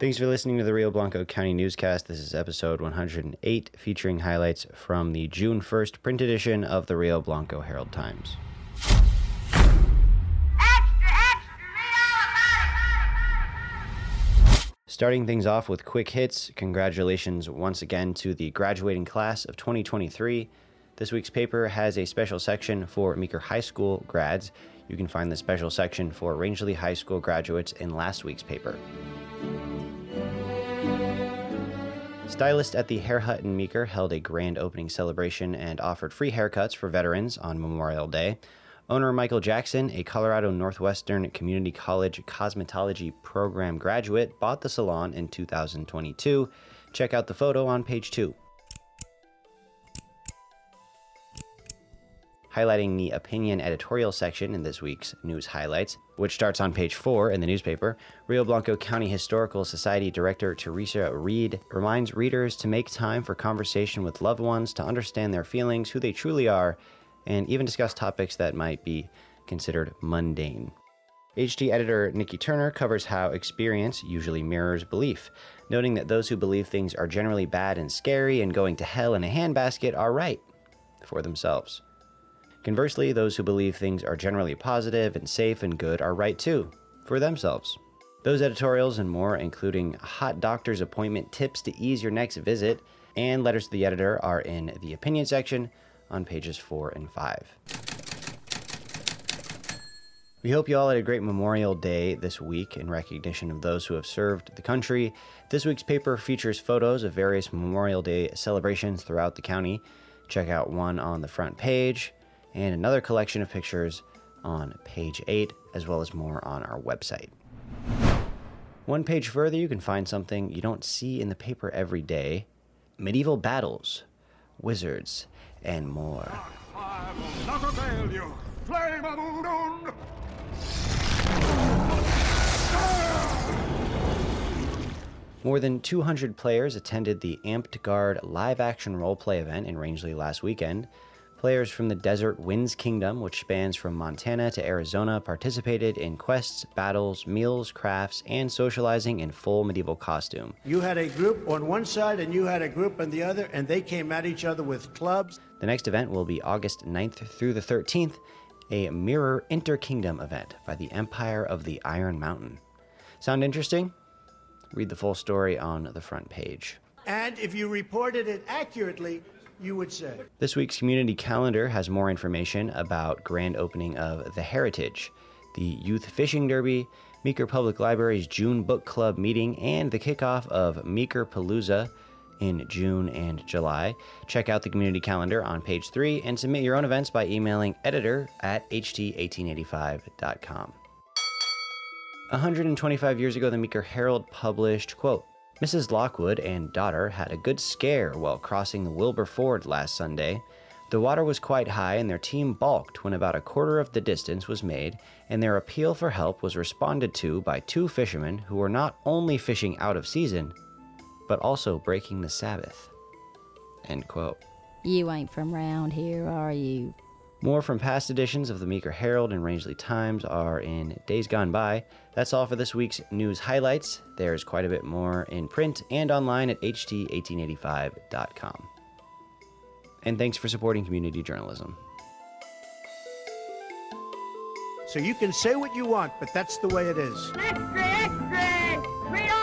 Thanks for listening to the Rio Blanco County Newscast. This is episode 108, featuring highlights from the June 1st print edition of the Rio Blanco Herald Times. Starting things off with quick hits, congratulations once again to the graduating class of 2023. This week's paper has a special section for Meeker High School grads. You can find the special section for Rangeley High School graduates in last week's paper. Stylist at the Hair Hut in Meeker held a grand opening celebration and offered free haircuts for veterans on Memorial Day. Owner Michael Jackson, a Colorado Northwestern Community College cosmetology program graduate, bought the salon in 2022. Check out the photo on page 2. Highlighting the opinion editorial section in this week's news highlights, which starts on page four in the newspaper. Rio Blanco County Historical Society Director Teresa Reed reminds readers to make time for conversation with loved ones to understand their feelings, who they truly are, and even discuss topics that might be considered mundane. HT editor Nikki Turner covers how experience usually mirrors belief, noting that those who believe things are generally bad and scary and going to hell in a handbasket are right for themselves. Conversely, those who believe things are generally positive and safe and good are right too, for themselves. Those editorials and more, including hot doctor's appointment tips to ease your next visit and letters to the editor, are in the opinion section on pages 4 and 5. We hope you all had a great Memorial Day this week in recognition of those who have served the country. This week's paper features photos of various Memorial Day celebrations throughout the county. Check out one on the front page and another collection of pictures on page 8, as well as more on our website. One page further, you can find something you don't see in the paper every day medieval battles, wizards, and more. More than 200 players attended the Amtgard live action roleplay event in Rangeley last weekend. Players from the Desert Winds Kingdom, which spans from Montana to Arizona, participated in quests, battles, meals, crafts, and socializing in full medieval costume. You had a group on one side and you had a group on the other, and they came at each other with clubs. The next event will be August 9th through the 13th, a Mirror Interkingdom event by the Empire of the Iron Mountain. Sound interesting? Read the full story on the front page. And if you reported it accurately, you would say. This week's community calendar has more information about grand opening of The Heritage, the Youth Fishing Derby, Meeker Public Library's June Book Club meeting, and the kickoff of Meeker Palooza in June and July. Check out the community calendar on page 3 and submit your own events by emailing editor at ht1885.com. 125 years ago, the Meeker Herald published, quote, Mrs. Lockwood and daughter had a good scare while crossing the Wilbur Ford last Sunday. The water was quite high and their team balked when about a quarter of the distance was made, and their appeal for help was responded to by two fishermen who were not only fishing out of season, but also breaking the Sabbath. End quote. You ain't from round here, are you? More from past editions of the Meeker Herald and Rangeley Times are in Days Gone By. That's all for this week's news highlights. There's quite a bit more in print and online at ht1885.com. And thanks for supporting community journalism. So you can say what you want, but that's the way it is. Extra, extra!